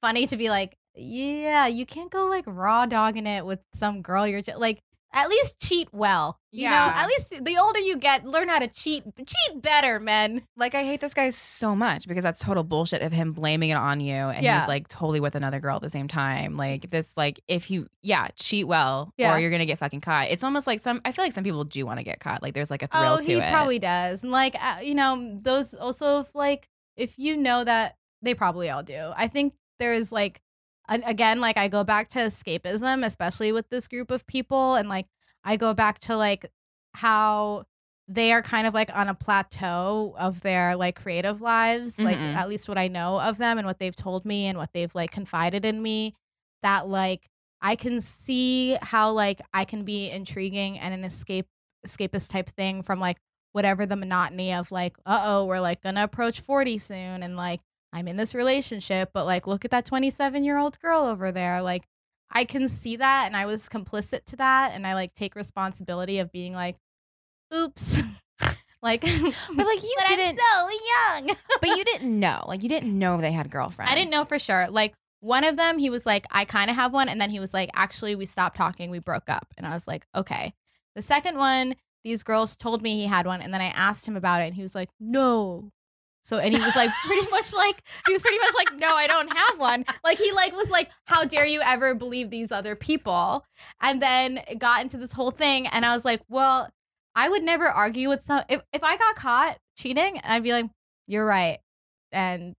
funny to be like yeah you can't go like raw dogging it with some girl you're ju- like at least cheat well you Yeah. know at least the older you get learn how to cheat cheat better men Like, I hate this guy so much because that's total bullshit of him blaming it on you. And Yeah. he's like totally with another girl at the same time. Like, this, like, if you, yeah, cheat well Yeah. or you're going to get fucking caught. It's almost like some, I feel like some people do want to get caught. Like, there's like a thrill oh to he it. probably does and like uh, you know those also if like if you know that they probably all do i think there's like again like i go back to escapism especially with this group of people and like i go back to like how they are kind of like on a plateau of their like creative lives like Mhm. at least what i know of them and what they've told me and what they've like confided in me that like i can see how like i can be intriguing and an escape escapist type thing from like whatever the monotony of like uh-oh we're like gonna approach 40 soon and like i'm in this relationship but like look at that 27 year old girl over there like i can see that and i was complicit to that and i like take responsibility of being like oops <laughs> like <laughs> But like, you but didn't, i'm so young <laughs> but you didn't know. Like, you didn't know they had girlfriends. I didn't know for sure. Like one of them, he was like, I kind of have one. And then he was like, actually, we stopped talking. We broke up. And I was like, okay. The second one, these girls told me he had one, and then I asked him about it, and he was like, "No." So and he was like pretty <laughs> much like he was pretty much like, "No, I don't have one." Like he like was like, "How dare you ever believe these other people?" And then got into this whole thing, and I was like, "Well, I would never argue with some if if I got caught cheating, I'd be like, "You're right," and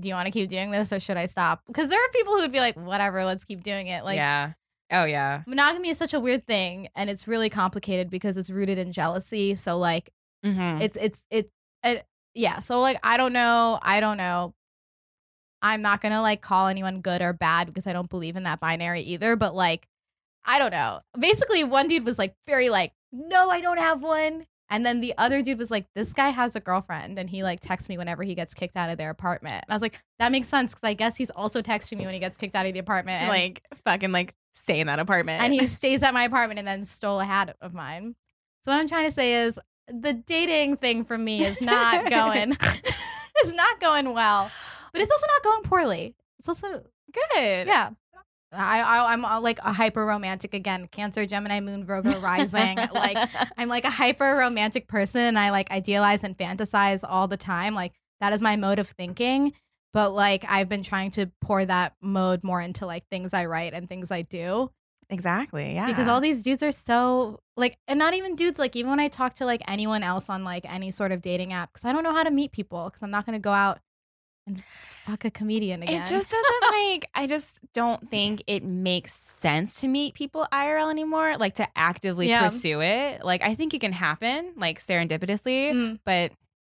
do you want to keep doing this or should I stop? Because there are people who would be like, whatever, let's keep doing it. Like, yeah. Oh yeah. monogamy is such a weird thing and it's really complicated because it's rooted in jealousy. So like, Mm-hmm. it's it's it's it, yeah. So like, I don't know. I don't know. I'm not gonna like call anyone good or bad because I don't believe in that binary either. But like, I don't know. Basically, one dude was like very like, no, I don't have one. And then the other dude was like, this guy has a girlfriend. And he like texts me whenever he gets kicked out of their apartment. And I was like, that makes sense because I guess he's also texting me when he gets kicked out of the apartment. To, and, like fucking like stay in that apartment. and he <laughs> stays at my apartment and then stole a hat of mine. So what I'm trying to say is the dating thing for me is not going <laughs> <laughs> it's not going well. But it's also not going poorly. It's also good. yeah. I, I I'm uh, like a hyper romantic again. Cancer, Gemini, Moon, Virgo, rising. like <laughs> I'm like a hyper romantic person. I like idealize and fantasize all the time. Like that is my mode of thinking. But like I've been trying to pour that mode more into like things I write and things I do Exactly. Yeah. because all these dudes are so like and not even dudes like even when I talk to like anyone else on like any sort of dating app because I don't know how to meet people because I'm not going to go out and fuck a comedian again. It just doesn't like I just don't think it makes sense to meet people IRL anymore, like to actively Yeah. pursue it. Like I think it can happen like serendipitously, Mm. but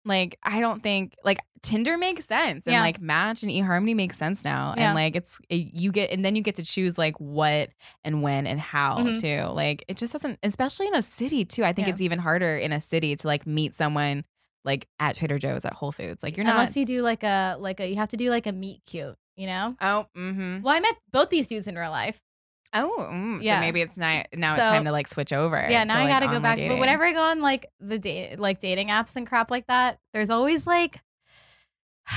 like I don't think like Tinder makes sense and Yeah. like Match and eHarmony makes sense now. Yeah. And like it's it- you get and then you get to choose like what and when and how Mhm. too. Like it just doesn't especially in a city too. I think Yeah. it's even harder in a city to like meet someone like at Trader Joe's at Whole Foods. Like you're not unless you do like a like a you have to do like a meet cute, you know. Oh, mm-hmm. Well, I met both these dudes in real life. Oh, mm, Yeah. so maybe it's not now. it's time to like switch over. Yeah, now to, I like, gotta go back. But whenever I go on like the date like dating apps and crap like that, there's always like <sighs>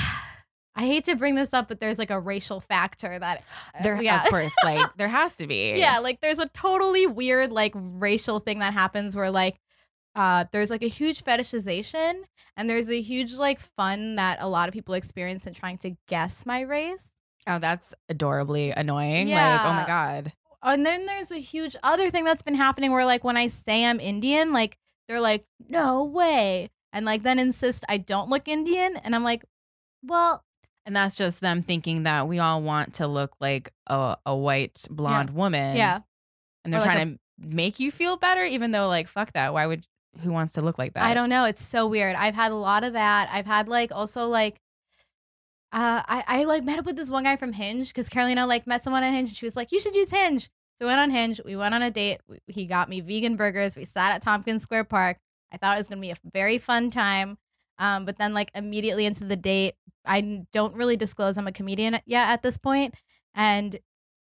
I hate to bring this up, but there's like a racial factor that uh, there, yeah. of course, like <laughs> there has to be. yeah, like there's a totally weird like racial thing that happens where like uh there's like a huge fetishization and there's a huge like fun that a lot of people experience in trying to guess my race. Oh, that's adorably annoying. Like, oh my god. And then there's a huge other thing that's been happening where like when I say I'm Indian, like they're like, "No way." And like then insist I don't look Indian and I'm like, "Well, And that's just them thinking that we all want to look like a, a white blonde woman. yeah. And they're like trying to make you feel better, even though like fuck that. Why would who wants to look like that? I don't know. It's so weird. I've had a lot of that. I've had like also like uh I, I like met up with this one guy from Hinge because Carolina like met someone on Hinge and she was like, You should use Hinge. So we went on Hinge. We went on a date. We- He got me vegan burgers. We sat at Tompkins Square Park. I thought it was gonna be a very fun time. Um, but then like immediately into the date, I don't really disclose I'm a comedian yet at this point. And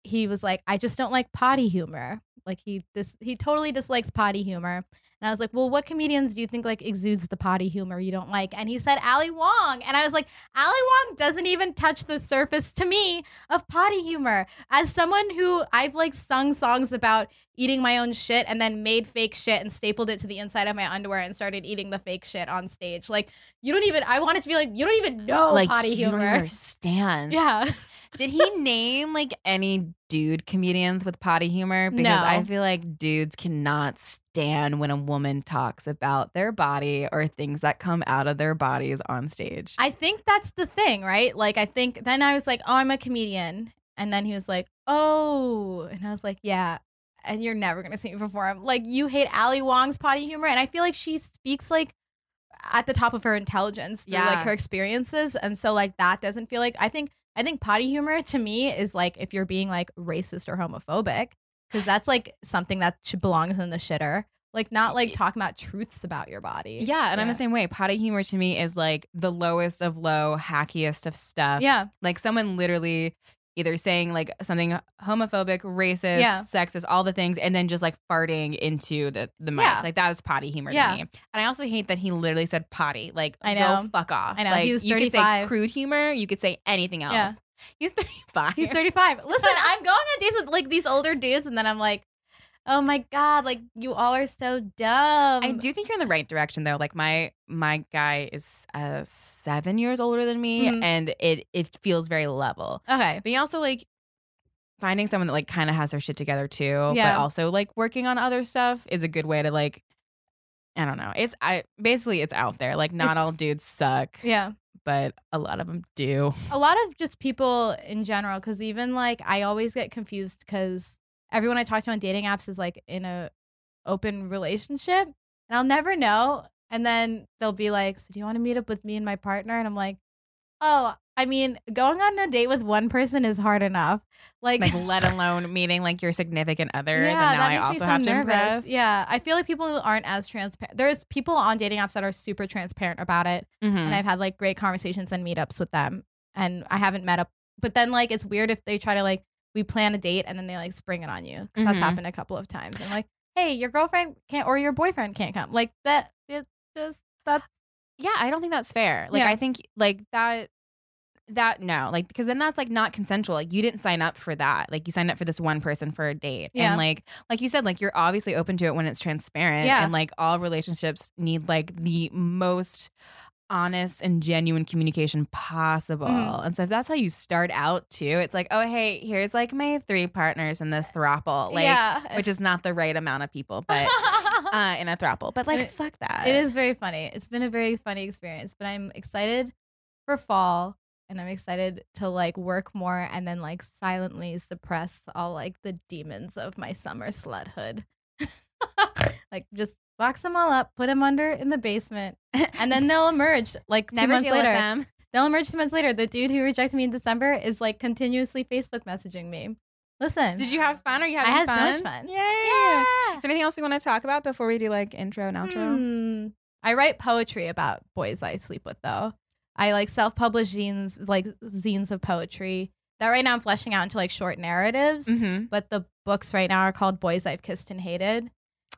he was like, I just don't like potty humor. Like he this he totally dislikes potty humor. And I was like, well, what comedians do you think like exudes the potty humor you don't like? And he said Ali Wong. And I was like, Ali Wong doesn't even touch the surface to me of potty humor. As someone who I've like sung songs about eating my own shit and then made fake shit and stapled it to the inside of my underwear and started eating the fake shit on stage. Like, you don't even, I wanted to be like, you don't even know like potty you don't humor. understand. <laughs> Yeah. Did he name like any dude comedians with potty humor? Because No. I feel like dudes cannot stand when a woman talks about their body or things that come out of their bodies on stage. I think that's the thing, right? Like, I think then I was like, oh, I'm a comedian. And then he was like, oh. And I was like, yeah. And you're never going to see me perform. Like, you hate Ali Wong's potty humor. And I feel like she speaks like at the top of her intelligence through like her experiences. And so, like, that doesn't feel like, I think, I think potty humor to me is like if you're being like racist or homophobic, because that's like something that belongs in the shitter. Like, not like talking about truths about your body. yeah, and I'm the same way. Potty humor to me is like the lowest of low, hackiest of stuff. Yeah. Like someone literally either saying like something homophobic, racist, Yeah. sexist, all the things, and then just like farting into the, the mic. Yeah. Like that is potty humor Yeah. to me. And I also hate that he literally said potty. Like I go know. fuck off. I know. Like He was you could say crude humor, you could say anything else. He's <laughs> 35. He's 35. Listen, <laughs> I'm going on dates with like these older dudes, and then I'm like, Oh my god, like you all are so dumb. I do think you're in the right direction though. Like my my guy is uh, seven years older than me, Mhm. and it it feels very level. Okay. But you also like finding someone that like kind of has their shit together too, Yeah. but also like working on other stuff is a good way to like. I don't know. It's I basically it's out there. Like not all dudes suck, Yeah. but a lot of them do. a lot of just people in general because even like i always get confused because everyone i talk to on dating apps is like in a open relationship and i'll never know and then they'll be like so do you want to meet up with me and my partner and i'm like oh i mean going on a date with one person is hard enough like, Like let alone meeting like your significant other. yeah, that now that I makes also me so have to nervous. impress. Yeah, I feel like people aren't as transparent. There's people on dating apps that are super transparent about it, Mhm. and I've had like great conversations and meetups with them and I haven't met up but then like it's weird if they try to like we plan a date and then they like spring it on you because that's mm-hmm. happened a couple of times and like hey your girlfriend can't or your boyfriend can't come like that It just that's Yeah, I don't think that's fair. Like Yeah. I think like that that no, like because then that's like not consensual. Like you didn't sign up for that. Like you signed up for this one person for a date. Yeah. And like like you said, like you're obviously open to it when it's transparent. Yeah. And like all relationships need like the most honest and genuine communication possible. Mhm. And so if that's how you start out too, it's like, oh hey, here's like my three partners in this throuple. Like yeah which is not the right amount of people, but <laughs> uh in a throuple. But like It- fuck that. it is very funny it's been a very funny experience but I'm excited for fall and I'm excited to like work more and then like silently suppress all like the demons of my summer sluthood. <laughs> like just box them all up, put them under in the basement, <laughs> and then they'll emerge like two never months later. They'll emerge two months later. The dude who rejected me in December is like continuously Facebook messaging me. Listen, Did you have fun? Are you having I had so fun? much fun. Yay! Yeah. Is there anything else you want to talk about before we do like intro and outro? Hmm. I write poetry about boys I sleep with, though. I like self-published zines, like zines of poetry. That right now I'm fleshing out into like short narratives. Mm-hmm. But the books right now are called Boys I've Kissed and Hated.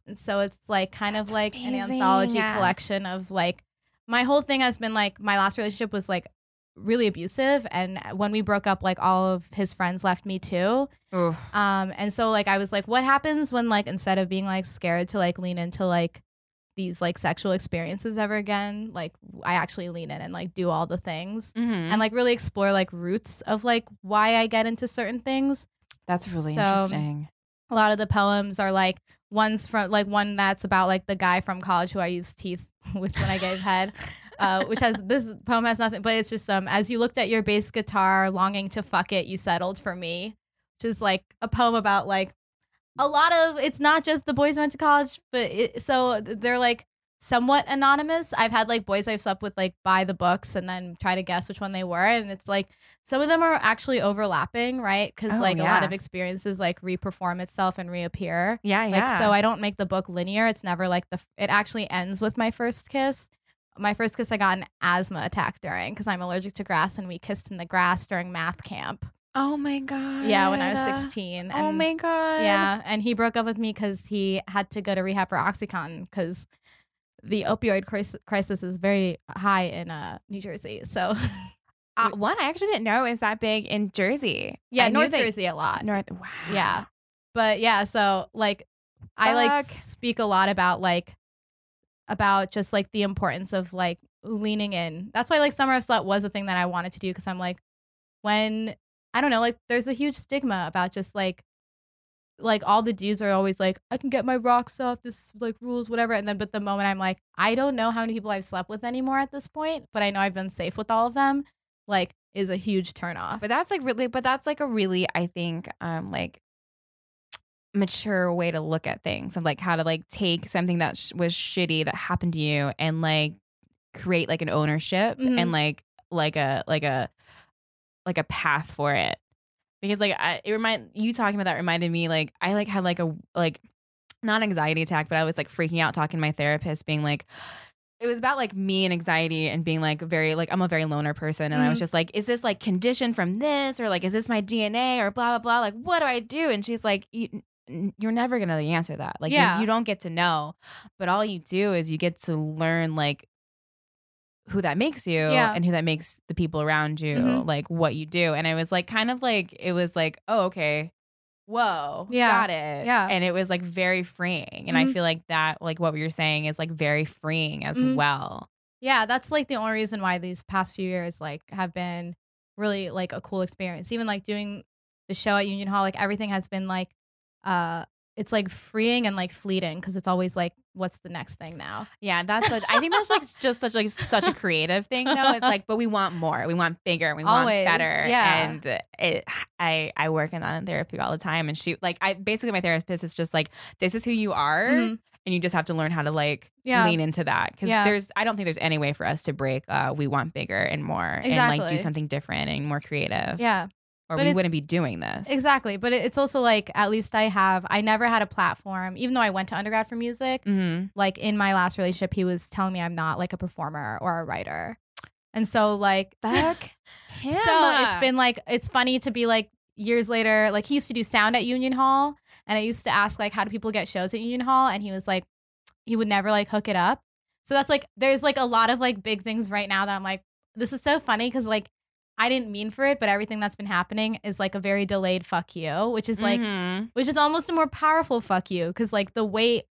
And so it's like kind of That's like an anthology Yeah. collection of like my whole thing has been like my last relationship was like really abusive and when we broke up like all of his friends left me too Ooh. um and so like i was like what happens when like instead of being like scared to like lean into like these like sexual experiences ever again like i actually lean in and like do all the things Mm-hmm. and like really explore like roots of like why i get into certain things That's really So- interesting. a lot of the poems are like one's from like one that's about like the guy from college who I used teeth <laughs> with when I gave head. Uh, which has this poem has nothing, but it's just um as you looked at your bass guitar, longing to fuck it, you settled for me, which is like a poem about like a lot of. It's not just the boys went to college, but it, so they're like somewhat anonymous. I've had like boys I've slept with like buy the books and then try to guess which one they were, and it's like some of them are actually overlapping, right? Because Oh, like a lot of experiences like reperform itself and reappear. Yeah, Like yeah. so I don't make the book linear. It's never like the it actually ends with my first kiss. My first kiss I got an asthma attack during because I'm allergic to grass and we kissed in the grass during math camp. oh my god. Yeah, when I was 16. Oh my god. Yeah, and he broke up with me because he had to go to rehab for OxyContin because the opioid cris- crisis is very high in uh, New Jersey. So <laughs> Uh, one I actually didn't know is that big in Jersey. yeah, I North that- Jersey a lot. North. Wow. Yeah. But yeah, so like I like speak a lot about like about just like the importance of like leaning in. That's why like Summer of Slut was a thing that I wanted to do because I'm like when I don't know, like there's a huge stigma about just like like all the dudes are always like, I can get my rocks off, this like rules, whatever. And then but the moment I'm like, I don't know how many people I've slept with anymore at this point, but I know I've been safe with all of them, like is a huge turn off. But that's like really, but that's like a really, I think, um, like mature way to look at things of like how to like take something that sh- was shitty that happened to you and like create like an ownership Mhm. and like like a like a like a path for it because like I, it remind you talking about that reminded me like I like had like a like not anxiety attack but I was like freaking out talking to my therapist being like it was about like me and anxiety and being like very like I'm a very loner person. And I was Mhm. just like is this like conditioned from this? Or like is this my DNA or blah blah blah. Like what do I do? And she's like you're never gonna answer that. Like you- you, don't get to know. But all you do is you get to learn like who that makes you Yeah. and who that makes the people around you Mhm. like what you do and I was like kind of like it was like oh okay whoa, Yeah. got it. Yeah. And it was like very freeing. And I Mhm. feel like that, like what we were saying, is like very freeing as Mhm. well. Yeah, that's like the only reason why these past few years like have been really like a cool experience. Even like doing the show at Union Hall, like everything has been like uh it's like freeing and like fleeting because it's always like what's the next thing now? Yeah, that's what I think that's like just such like such a creative thing though. It's like, but we want more. We want bigger. We Always, want better. yeah. And it I I work in that in therapy all the time. And she like I basically my therapist is just like, this is who you are. Mhm. And you just have to learn how to like Yeah. lean into that. Cause Yeah. there's I don't think there's any way for us to break uh we want bigger and more and like do something different and more creative. Yeah. Or But we wouldn't be doing this. Exactly. But it's also like at least I have I never had a platform, even though I went to undergrad for music. hmm Like in my last relationship, he was telling me I'm not like a performer or a writer. And so like <laughs> him. So it's been like it's funny to be like years later. Like he used to do sound at Union Hall, and I used to ask like how do people get shows at Union Hall, and he was like he would never like hook it up. So that's like there's like a lot of like big things right now that I'm like this is so funny because like I didn't mean for it, but everything that's been happening is like a very delayed fuck you, which is like Mhm. which is almost a more powerful fuck you because like the weight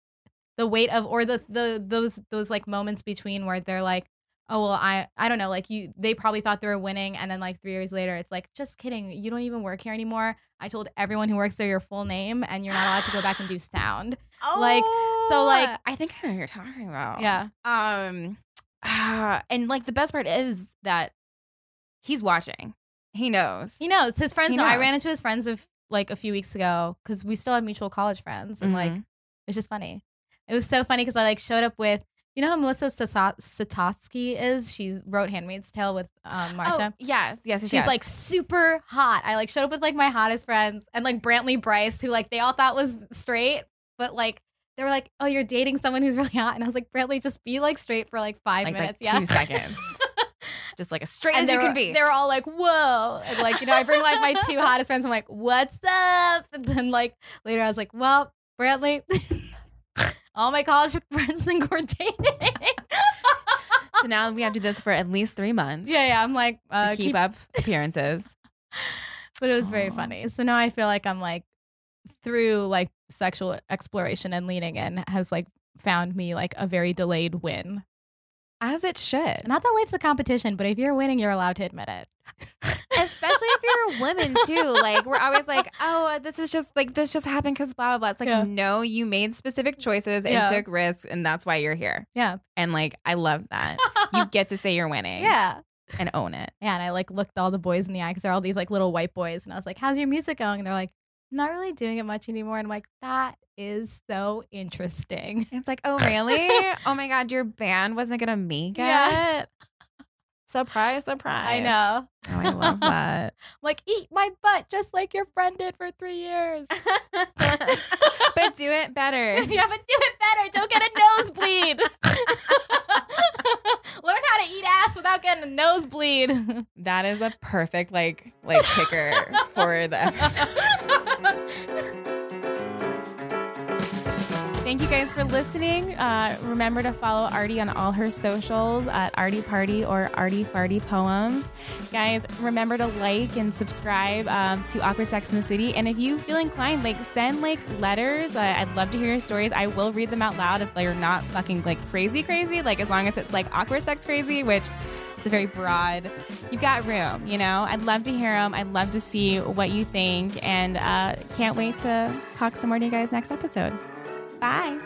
the weight of or the the those those like moments between where they're like oh well i i don't know like you they probably thought they were winning and then like three years later it's like just kidding you don't even work here anymore i told everyone who works there your full name and you're not allowed to go back and do sound Oh, Like, so, like- Oh, I think I know what you're talking about. yeah Um, ah, <sighs> and like the best part is that he's watching. He knows. he knows his friends He know i knows. ran into his friends of like a few weeks ago because we still have mutual college friends and like Mhm. it's just funny it was so funny because i like showed up with you know who melissa Statotsky is she wrote handmaid's tale with um marsha Oh, yes, yes, She's yes. like super hot. I like showed up with like my hottest friends and like Brantley Bryce, who like they all thought was straight, but like they were like, "Oh, you're dating someone who's really hot," and I was like, "Brantley, just be like straight for like five like, like minutes, yeah." two seconds, <laughs> just like as straight and as they you can be. They're all like, "Whoa!" And like you know, I bring like my two hottest friends. I'm like, "What's up?" And then like later, I was like, "Well, Brantley." <laughs> All my college friends think we're dating. <laughs> so now we have to do this for at least three months. yeah, yeah. I'm like, uh, to keep, up appearances. <laughs> but it was very funny. So now I feel like I'm like through like sexual exploration and leaning in has like found me like a very delayed win. As it should. Not that life's a competition, but if you're winning, you're allowed to admit it. <laughs> Especially if you're a woman too. Like we're always like, oh, this is just like this just happened because blah blah blah. It's like, Yeah. no, you made specific choices and Yeah. took risks, and that's why you're here. Yeah. And like, I love that. you <laughs> get to say you're winning. yeah. And own it. Yeah. And I like looked all the boys in the eye because they're all these like little white boys. And I was like, how's your music going? And they're like, not really doing it much anymore. And I'm like, that is so interesting. It's like, oh <laughs> really? oh my god, your band wasn't gonna make it. Yeah. Surprise, surprise. I know. Oh, I love that. <laughs> like, eat my butt just like your friend did for three years. <laughs> but do it better. <laughs> yeah, but do it better. Don't get a nosebleed. Learn how to eat ass without getting a nosebleed. That is a perfect like like kicker for the episode. Thank you guys for listening. Uh, remember to follow Arti on all her socials at Arti Party or Arti Farty Poems. Guys, remember to like and subscribe um, to Awkward Sex in the City. And if you feel inclined, like send like letters. Uh, I'd love to hear your stories. I will read them out loud if they're not fucking like crazy, crazy. Like as long as it's like awkward sex crazy, which it's a very broad. You've got room, you know. I'd love to hear them. I'd love to see what you think, and uh, can't wait to talk some more to you guys next episode. Bye.